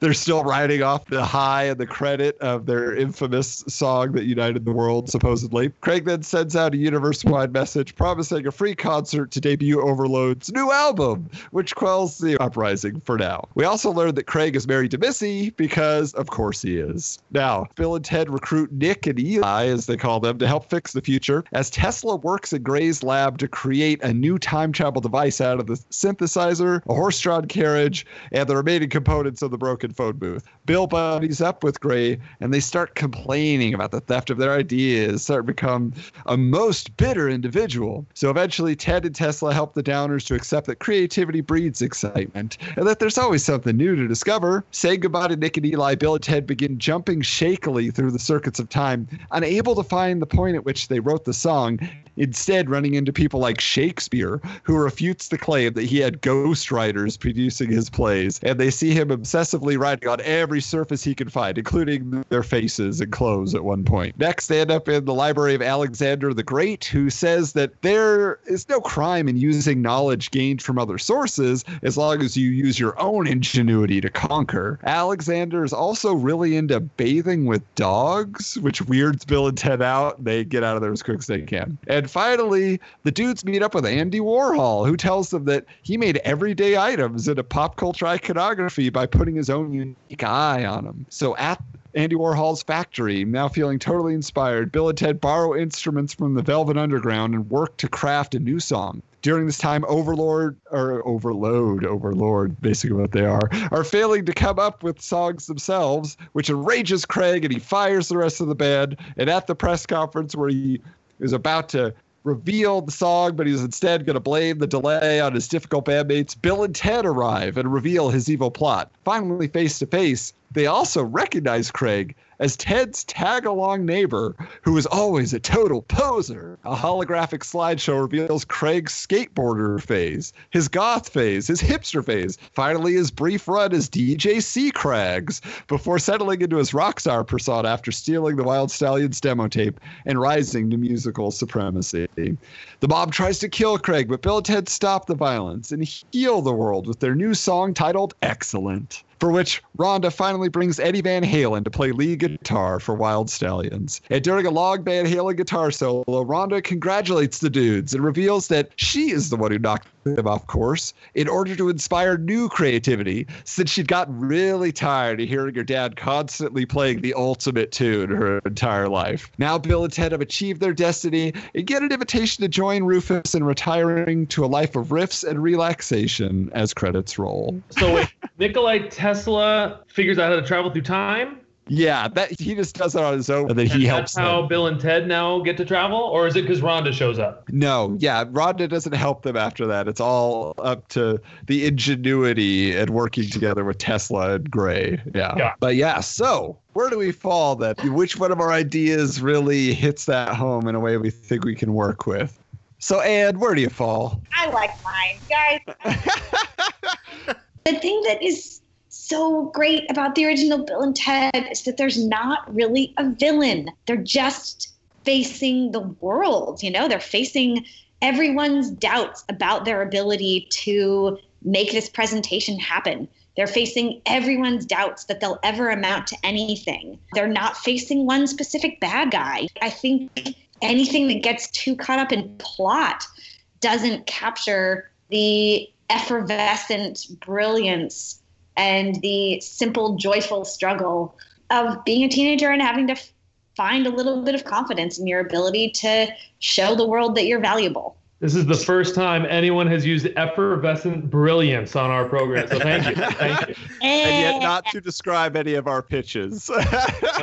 They're still riding off the high and the credit of their infamous song that united the world, supposedly. Craig then sends out a universe wide message promising a free concert to debut Overload's new album, which quells the uprising for now. We also learned that Craig is married to Missy because, of course, he is. Now, Bill and Ted recruit Nick and Eli, as they call them, to help fix the future, as Tesla works at Gray's lab to create a new time travel device out of the synthesizer, a horse drawn carriage, and the remaining components of the broken phone booth. Bill buddies up with Gray, and they start complaining about the theft of their ideas, start to become a most bitter individual. So eventually, Ted and Tesla help the Downers to accept that creativity breeds excitement, and that there's always something new to discover. Saying goodbye to Nick and Eli, Bill and Ted begin jumping shakily through the circuits of time, unable to find the point at which they wrote the song, instead running into people like Shakespeare, who refutes the claim that he had ghostwriters producing his plays, and they see him obsessively writing on every surface he can find, including their faces and clothes at one point. Next, they end up in the library of Alexander the Great, who says that there is no crime in using knowledge gained from other sources as long as you use your own ingenuity to conquer. Alexander is also really into bathing with dogs, which weirds Bill and Ted out. They get out of there as quick as they can. And finally, the dudes meet up with Andy Warhol, who tells them that he made everyday items into pop culture iconography by putting his own unique eye on them. So at Andy Warhol's factory, now feeling totally inspired, Bill and Ted borrow instruments from the Velvet Underground and work to craft a new song. During this time, Overlord or Overload, Overlord, basically what they are, are failing to come up with songs themselves, which enrages Craig and he fires the rest of the band. And at the press conference where he is about to reveal the song, but he's instead going to blame the delay on his difficult bandmates. Bill and Ted arrive and reveal his evil plot. Finally, face to face, they also recognize Craig as Ted's tag along neighbor, who is always a total poser. A holographic slideshow reveals Craig's skateboarder phase, his goth phase, his hipster phase, finally his brief run as DJ C. Craggs, before settling into his rock star persona after stealing the Wild Stallions demo tape and rising to musical supremacy. The mob tries to kill Craig, but Bill and Ted stop the violence and heal the world with their new song titled Excellent for which Rhonda finally brings Eddie Van Halen to play lead guitar for Wild Stallions. And during a long Van Halen guitar solo, Rhonda congratulates the dudes and reveals that she is the one who knocked them off course in order to inspire new creativity since she'd gotten really tired of hearing her dad constantly playing the ultimate tune her entire life. Now Bill and Ted have achieved their destiny and get an invitation to join Rufus in retiring to a life of riffs and relaxation as credits roll. So wait, [laughs] Nikolai Tesla figures out how to travel through time. Yeah, that he just does it on his own, and then he And helps That's how them. Bill and Ted now get to travel, or is it because Rhonda shows up? No, yeah, Rhonda doesn't help them after that. It's all up to the ingenuity and working together with Tesla and Gray. Yeah. Yeah. But yeah, so where do we fall then? Which one of our ideas really hits that home in a way we think we can work with? So, Ann, where do you fall? I like mine, guys. [laughs] the thing that is so great about the original Bill and Ted is that there's not really a villain. They're just facing the world, you know, they're facing everyone's doubts about their ability to make this presentation happen. They're facing everyone's doubts that they'll ever amount to anything. They're not facing one specific bad guy. I think anything that gets too caught up in plot doesn't capture the effervescent brilliance and the simple, joyful struggle of being a teenager and having to find a little bit of confidence in your ability to show the world that you're valuable. This is the first time anyone has used effervescent brilliance on our program. So thank you. Thank you. [laughs] And yet, not to describe any of our pitches.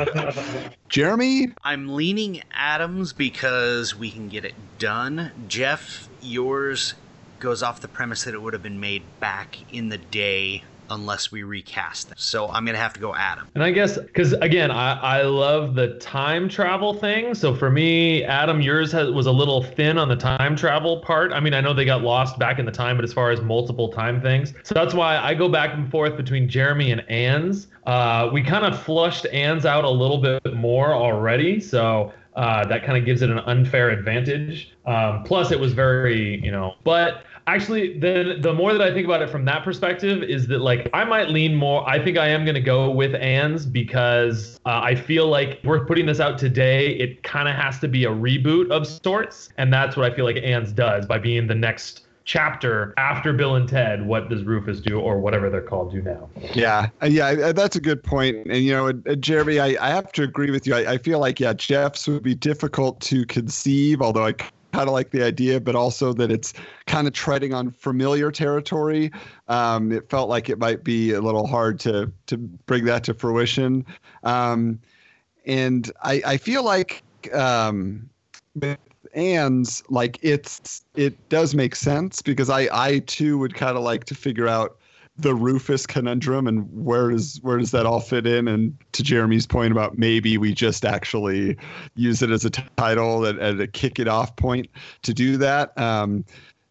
[laughs] Jeremy? I'm leaning Adams because we can get it done. Jeff, yours goes off the premise that it would have been made back in the day unless we recast them. So I'm gonna have to go Adam. And I guess because again, I, I love the time travel thing. So for me, Adam, yours has, was a little thin on the time travel part. I mean, I know they got lost back in the time, but as far as multiple time things, so that's why I go back and forth between Jeremy and Ann's. Uh, we kind of flushed Ann's out a little bit more already, so uh, that kind of gives it an unfair advantage. Um, plus, it was very, you know, but actually the the more that I think about it from that perspective is that like I might lean more I think I am going to go with Ann's because uh, I feel like we're putting this out today it kind of has to be a reboot of sorts and that's what I feel like Ann's does by being the next chapter after Bill and Ted what does Rufus do or whatever they're called do now. Yeah uh, yeah that's a good point and you know uh, Jeremy I, I have to agree with you I, I feel like yeah Jeff's would be difficult to conceive although I kind of like the idea, but also that it's kind of treading on familiar territory. Um, it felt like it might be a little hard to to bring that to fruition, um, and I, I feel like um, like it's it does make sense because I I too would kind of like to figure out the Rufus conundrum and where does where does that all fit in? And to Jeremy's point about maybe we just actually use it as a title and, and a kick it off point to do that. Um,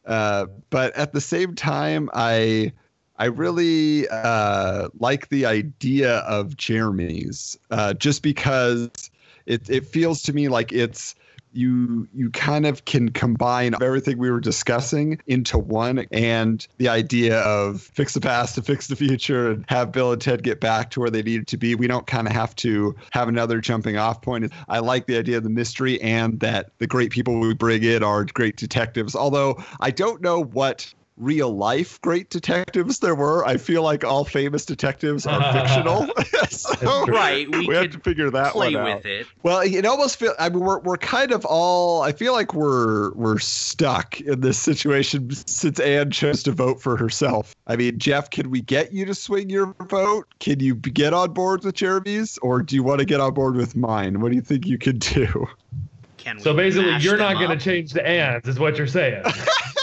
uh, but at the same time, I I really uh, like the idea of Jeremy's uh, just because it it feels to me like it's you you kind of can combine everything we were discussing into one and the idea of fix the past to fix the future and have Bill and Ted get back to where they needed to be. We don't kind of have to have another jumping off point. I like the idea of the mystery and that the great people we bring in are great detectives. Although I don't know what real life great detectives there were. I feel like all famous detectives are [laughs] fictional. [laughs] so right. We, we have to figure that play one with it. Well, it almost feel I mean we're we're kind of all I feel like we're we're stuck in this situation since Anne chose to vote for herself. I mean, Jeff, can we get you to swing your vote? Can you get on board with Jeremy's or do you want to get on board with mine? What do you think you could do? Can we so basically you're not going to change the Ann's is what you're saying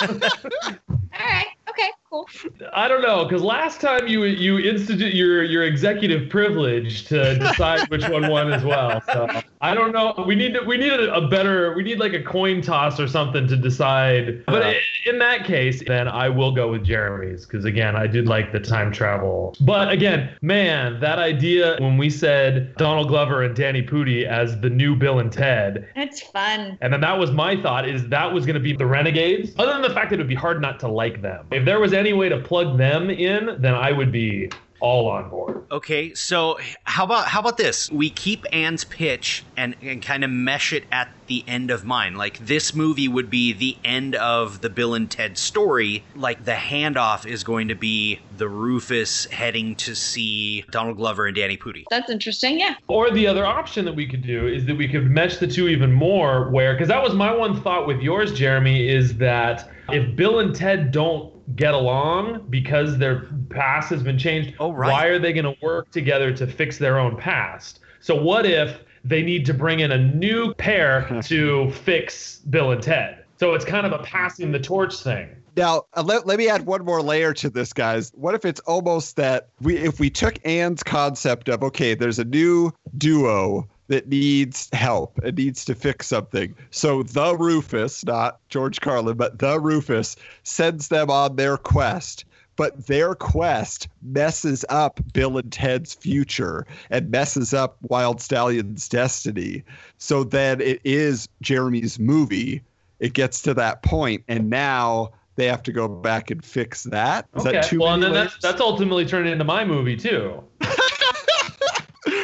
[laughs] All right. Okay. Cool. I don't know, because last time you you institute your your executive privilege to decide which one won as well. So I don't know. We need to, we need a, a better we need like a coin toss or something to decide. But i in that case, then I will go with Jeremy's because again, I did like the time travel. But again, man, that idea when we said Donald Glover and Danny Pudi as the new Bill and Ted, It's fun. and then that was my thought is that was going to be the Renegades. Other than the fact that it would be hard not to like them. If there was any way to plug them in, then I would be all on board. Okay, so how about how about this? We keep Anne's pitch and, and kind of mesh it at the end of mine. Like this movie would be the end of the Bill and Ted story. Like the handoff is going to be the Rufus heading to see Donald Glover and Danny Pudi. That's interesting. Yeah. Or the other option that we could do is that we could mesh the two even more, where, because that was my one thought with yours, Jeremy, is that if Bill and Ted don't get along because their past has been changed, Oh, right. why are they going to work together to fix their own past? So what if they need to bring in a new pair [laughs] to fix Bill and Ted? So it's kind of a passing the torch thing. Now, uh, let, let me add one more layer to this, guys. What if it's almost that we, if we took Anne's concept of, okay, there's a new duo that needs help, it needs to fix something. So the Rufus, not George Carlin, but the Rufus sends them on their quest. But their quest messes up Bill and Ted's future and messes up Wild Stallion's destiny. So then it is Jeremy's movie. It gets to that point, and now they have to go back and fix that. Is that too well, and then layers? that's that's ultimately turned into my movie too. [laughs]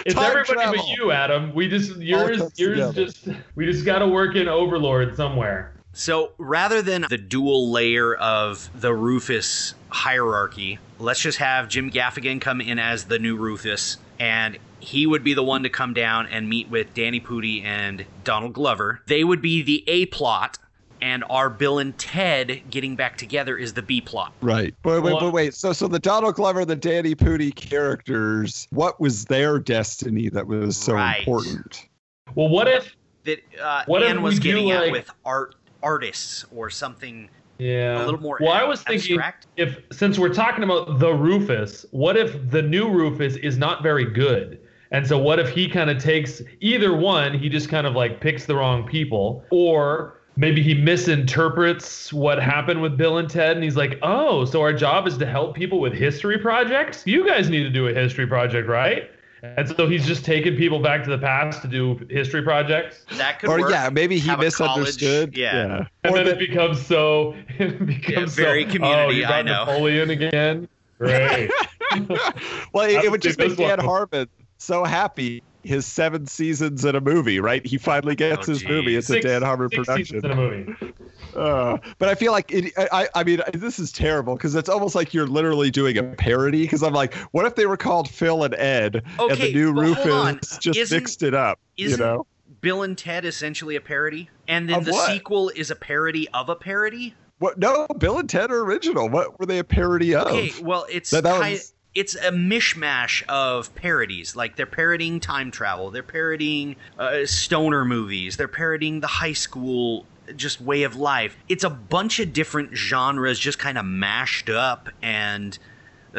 it's Time everybody travel. but you, Adam. We just yours yours together. just we just got to work in Overlord somewhere. So rather than the dual layer of the Rufus hierarchy, let's just have Jim Gaffigan come in as the new Rufus, and he would be the one to come down and meet with Danny Pudi and Donald Glover. They would be the A plot, and our Bill and Ted getting back together is the B plot. Right. But wait, Well- but wait. So, so the Donald Glover, the Danny Pudi characters, what was their destiny that was so Right. important? Well, what if That uh, What Anne we was getting at like- with art artists or something Yeah. a little more Well, I was thinking abstract. if since we're talking about the Rufus, what if the new Rufus is not very good? And so what if he kind of takes either one, he just kind of like picks the wrong people, or maybe he misinterprets what happened with Bill and Ted and he's like, "Oh, so our job is to help people with history projects? You guys need to do a history project, right?" And so he's just taking people back to the past to do history projects. That could be or work. yeah, maybe he Have misunderstood. college- yeah. And Or then that- it becomes so [laughs] it becomes so, very oh, community, you got I know." Napoleon again. [laughs] Great. well, it, it would just make best Dan one. Harmon so happy. His seven seasons in a movie, right? He finally gets Oh, his movie. geez. It's a Dan Harmon six production. seasons in a movie. Uh, but I feel like it, I, I mean, this is terrible because it's almost like you're literally doing a parody. Because I'm like, what if they were called Phil and Ed, and the new but hold on. Rufus just Isn't- mixed it up? You isn't know, Bill and Ted essentially a parody, and then Of the what? sequel is a parody of a parody. what? No, Bill and Ted are original. What were they a parody of? Okay, well, it's That- that ki- was- it's a mishmash of parodies. Like they're parodying time travel, they're parodying uh, stoner movies, they're parodying the high school just way of life. It's a bunch of different genres just kind of mashed up and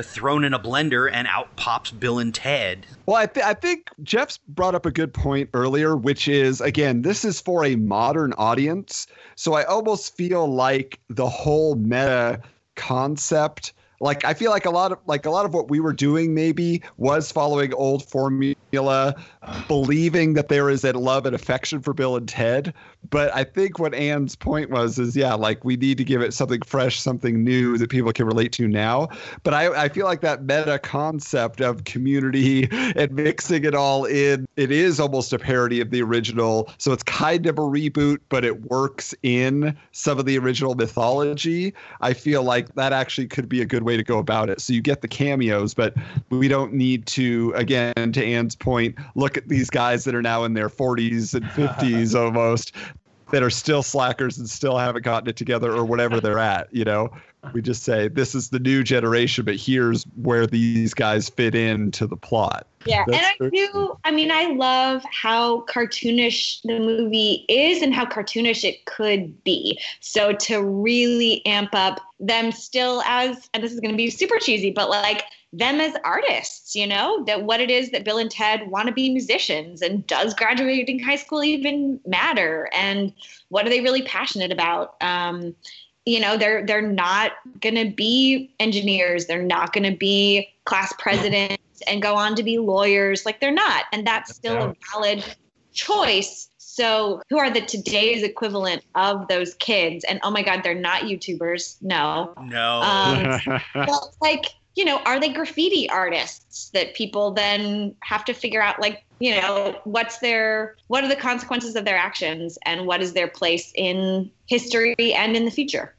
thrown in a blender, and out pops Bill and Ted. Well, I, th- I think Jeff's brought up a good point earlier, which is again, this is for a modern audience. So I almost feel like the whole meta concept, like I feel like a lot of like a lot of what we were doing maybe was following old formula, believing that there is a love and affection for Bill and Ted. But I think what Anne's point was is yeah, like we need to give it something fresh, something new that people can relate to now. But I, I feel like that meta concept of community and mixing it all in, it is almost a parody of the original. So it's kind of a reboot, but it works in some of the original mythology. I feel like that actually could be a good way to go about it. So you get the cameos, but we don't need to, again, to Anne's point, look at these guys that are now in their 40s and [laughs] 50s almost that are still slackers and still haven't gotten it together or whatever they're at, you know. We just say this is the new generation, but here's where these guys fit into the plot. Yeah, That's and I do. I mean, I love how cartoonish the movie is and how cartoonish it could be. So to really amp up them still as, and this is going to be super cheesy, but like them as artists, you know, that what it is that Bill and Ted want to be musicians, and does graduating high school even matter, and what are they really passionate about? Um, you know they're they're not going to be engineers. They're not going to be class presidents and go on to be lawyers. Like they're not. And that's still a valid choice. So who are the today's equivalent of those kids? And oh my god they're not youtubers. No. No. um, [laughs] well, like you know, are they graffiti artists that people then have to figure out, like, you know, what's their, what are the consequences of their actions, and what is their place in history and in the future?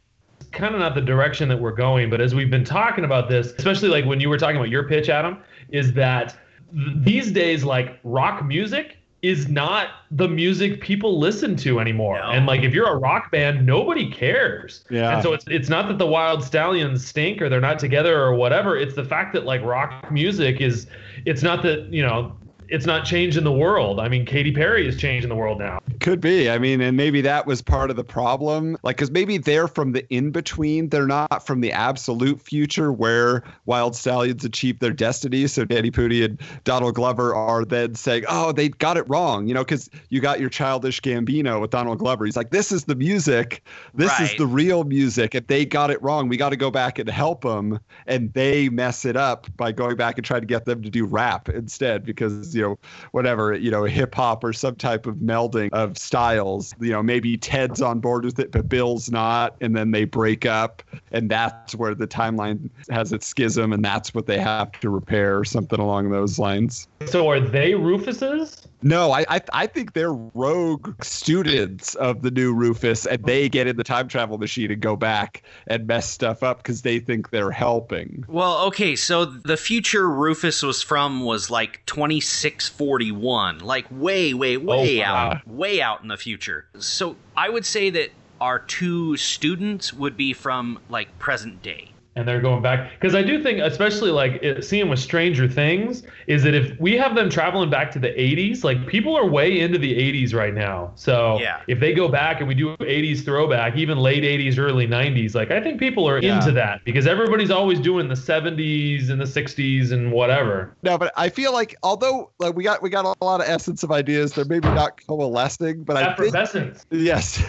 kind of not the direction that we're going, but as we've been talking about this, especially like when you were talking about your pitch, Adam, is that th- these days, like rock music is not the music people listen to anymore. No. And like if you're a rock band, nobody cares. Yeah. And so it's it's not that the Wild Stallions stink or they're not together or whatever. It's the fact that like rock music is it's not that, you know, it's not changing the world. I mean, Katy Perry is changing the world now. Could be. I mean, and maybe that was part of the problem. Like, because maybe they're from the in between. They're not from the absolute future where Wild Stallions achieve their destiny. So Danny Pudi and Donald Glover are then saying, oh, they got it wrong. You know, because you got your childish Gambino with Donald Glover. He's like, this is the music. This is the real music. If they got it wrong, we got to go back and help them. And they mess it up by going back and trying to get them to do rap instead because, you know, whatever, you know, hip hop or some type of melding of styles. You know, maybe Ted's on board with it, but Bill's not. And then they break up. And that's where the timeline has its schism. And that's what they have to repair, or something along those lines. So are they Rufuses? No, I, I I think they're rogue students of the new Rufus, and they get in the time travel machine and go back and mess stuff up because they think they're helping. Well, okay, so the future Rufus was from was like 2641, like way, way, oh, way wow. out, way out in the future. So I would say that our two students would be from like present day. And they're going back because I do think, especially like it, seeing with Stranger Things, is that if we have them traveling back to the 80s, like people are way into the 80s right now. So Yeah. if they go back and we do 80s throwback, even late 80s, early 90s, like I think people are Yeah. into that because everybody's always doing the 70s and the 60s and whatever. No, but I feel like although like we got we got a lot of essence of ideas, they're maybe not coalescing. But I think Effervescence. Yes,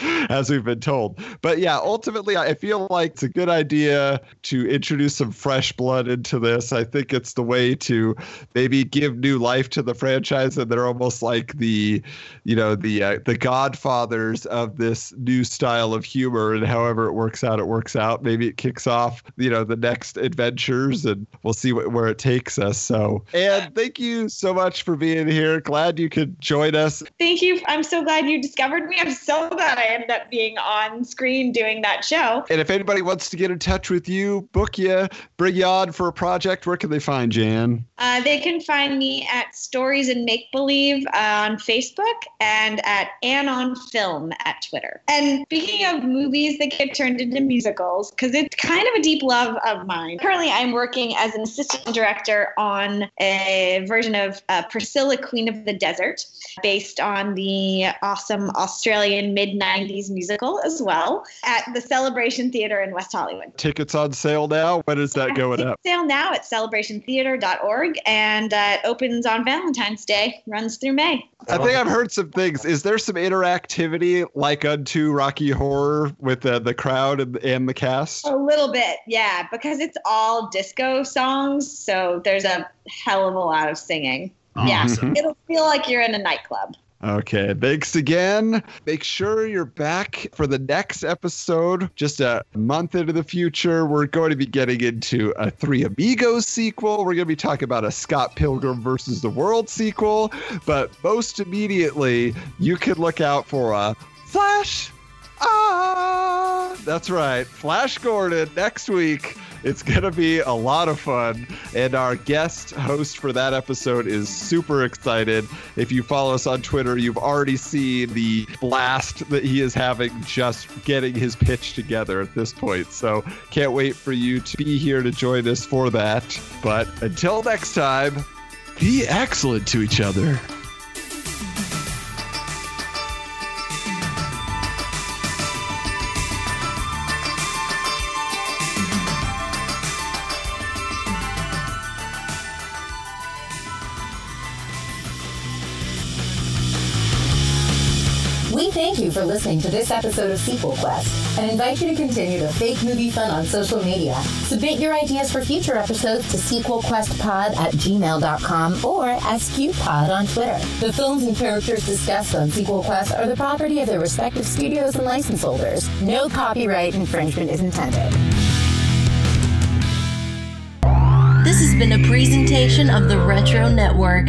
[laughs] as we've been told. But yeah, ultimately, I feel like it's a good idea to introduce some fresh blood into this. I think it's the way to maybe give new life to the franchise, and they're almost like the, you know, the uh, the godfathers of this new style of humor. And however it works out, it works out. Maybe it kicks off, you know, the next adventures, and we'll see what, where it takes us. So, and thank you so much for being here. Glad you could join us Thank you. I'm so glad you discovered me. I'm so glad I ended up being on screen doing that show. And if anybody wants to get in touch with you, book you, bring you on for a project, where can they find Jan? Uh, they can find me at Stories and Make Believe uh, on Facebook and at Ann Anon Film at Twitter. And speaking of movies that get turned into musicals, because it's kind of a deep love of mine. Currently, I'm working as an assistant director on a version of uh, Priscilla, Queen of the Desert, based on the awesome Australian mid 90s musical as well, at the Celebration Theater in West Hollywood. Tickets on sale now. When is that going up? Sale now at celebrationtheater.org and uh, it opens on Valentine's Day, runs through May. I think I've heard some things. Is there some interactivity like unto Rocky Horror with uh, the crowd and, and the cast? A little bit, yeah, because it's all disco songs, so there's a hell of a lot of singing. Yeah, Awesome. it'll feel like you're in a nightclub. Okay, thanks again. Make sure you're back for the next episode. Just a month into the future, we're going to be getting into a Three Amigos sequel. We're going to be talking about a Scott Pilgrim versus the World sequel. But most immediately, you can look out for a Flash. Ah, that's right. Flash Gordon next week. It's going to be a lot of fun. And our guest host for that episode is super excited. If you follow us on Twitter, you've already seen the blast that he is having just getting his pitch together at this point. So can't wait for you to be here to join us for that. But until next time, be excellent to each other. For listening to this episode of Sequel Quest and invite you to continue the fake movie fun on social media. Submit your ideas for future episodes to sequelquestpod at gmail.com or SQPod on Twitter. The films and characters discussed on Sequel Quest are the property of their respective studios and license holders. No copyright infringement is intended. This has been a presentation of the Retro Network.